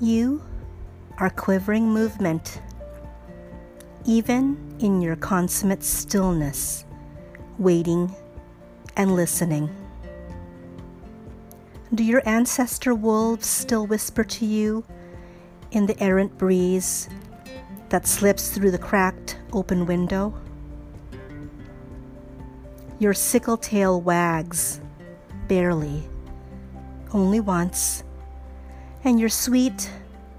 You are quivering movement, even in your consummate stillness, waiting and listening. Do your ancestor wolves still whisper to you in the errant breeze that slips through the cracked open window? Your sickle tail wags, barely, only once, and your sweet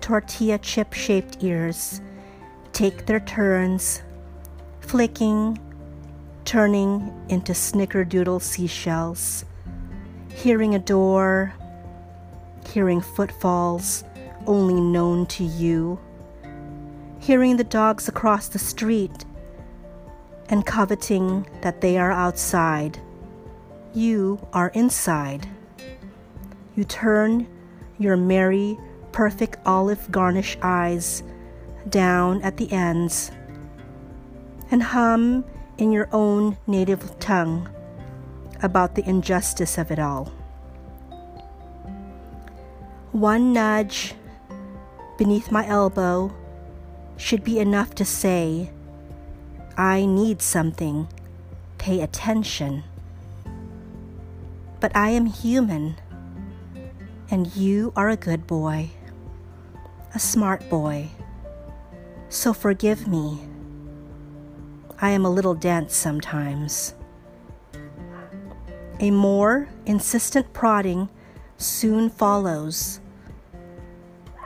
tortilla chip shaped ears take their turns, flicking, turning into snickerdoodle seashells, hearing a door, hearing footfalls only known to you, hearing the dogs across the street, and coveting that they are outside. You are inside. You turn your merry, perfect olive garnish eyes down at the ends and hum in your own native tongue about the injustice of it all. One nudge beneath my elbow should be enough to say, I need something, pay attention. But I am human, and you are a good boy, a smart boy. So forgive me. I am a little dense sometimes. A more insistent prodding soon follows,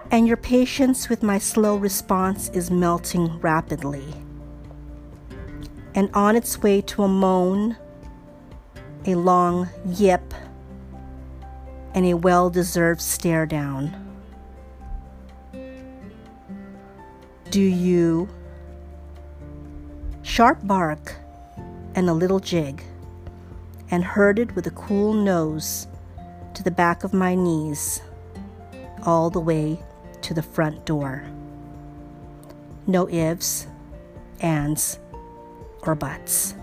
and your patience with my slow response is melting rapidly. And on its way to a moan, a long yip, and a well deserved stare down. Do you? Sharp bark and a little jig, and herded with a cool nose to the back of my knees, all the way to the front door. No ifs, ands, or buts.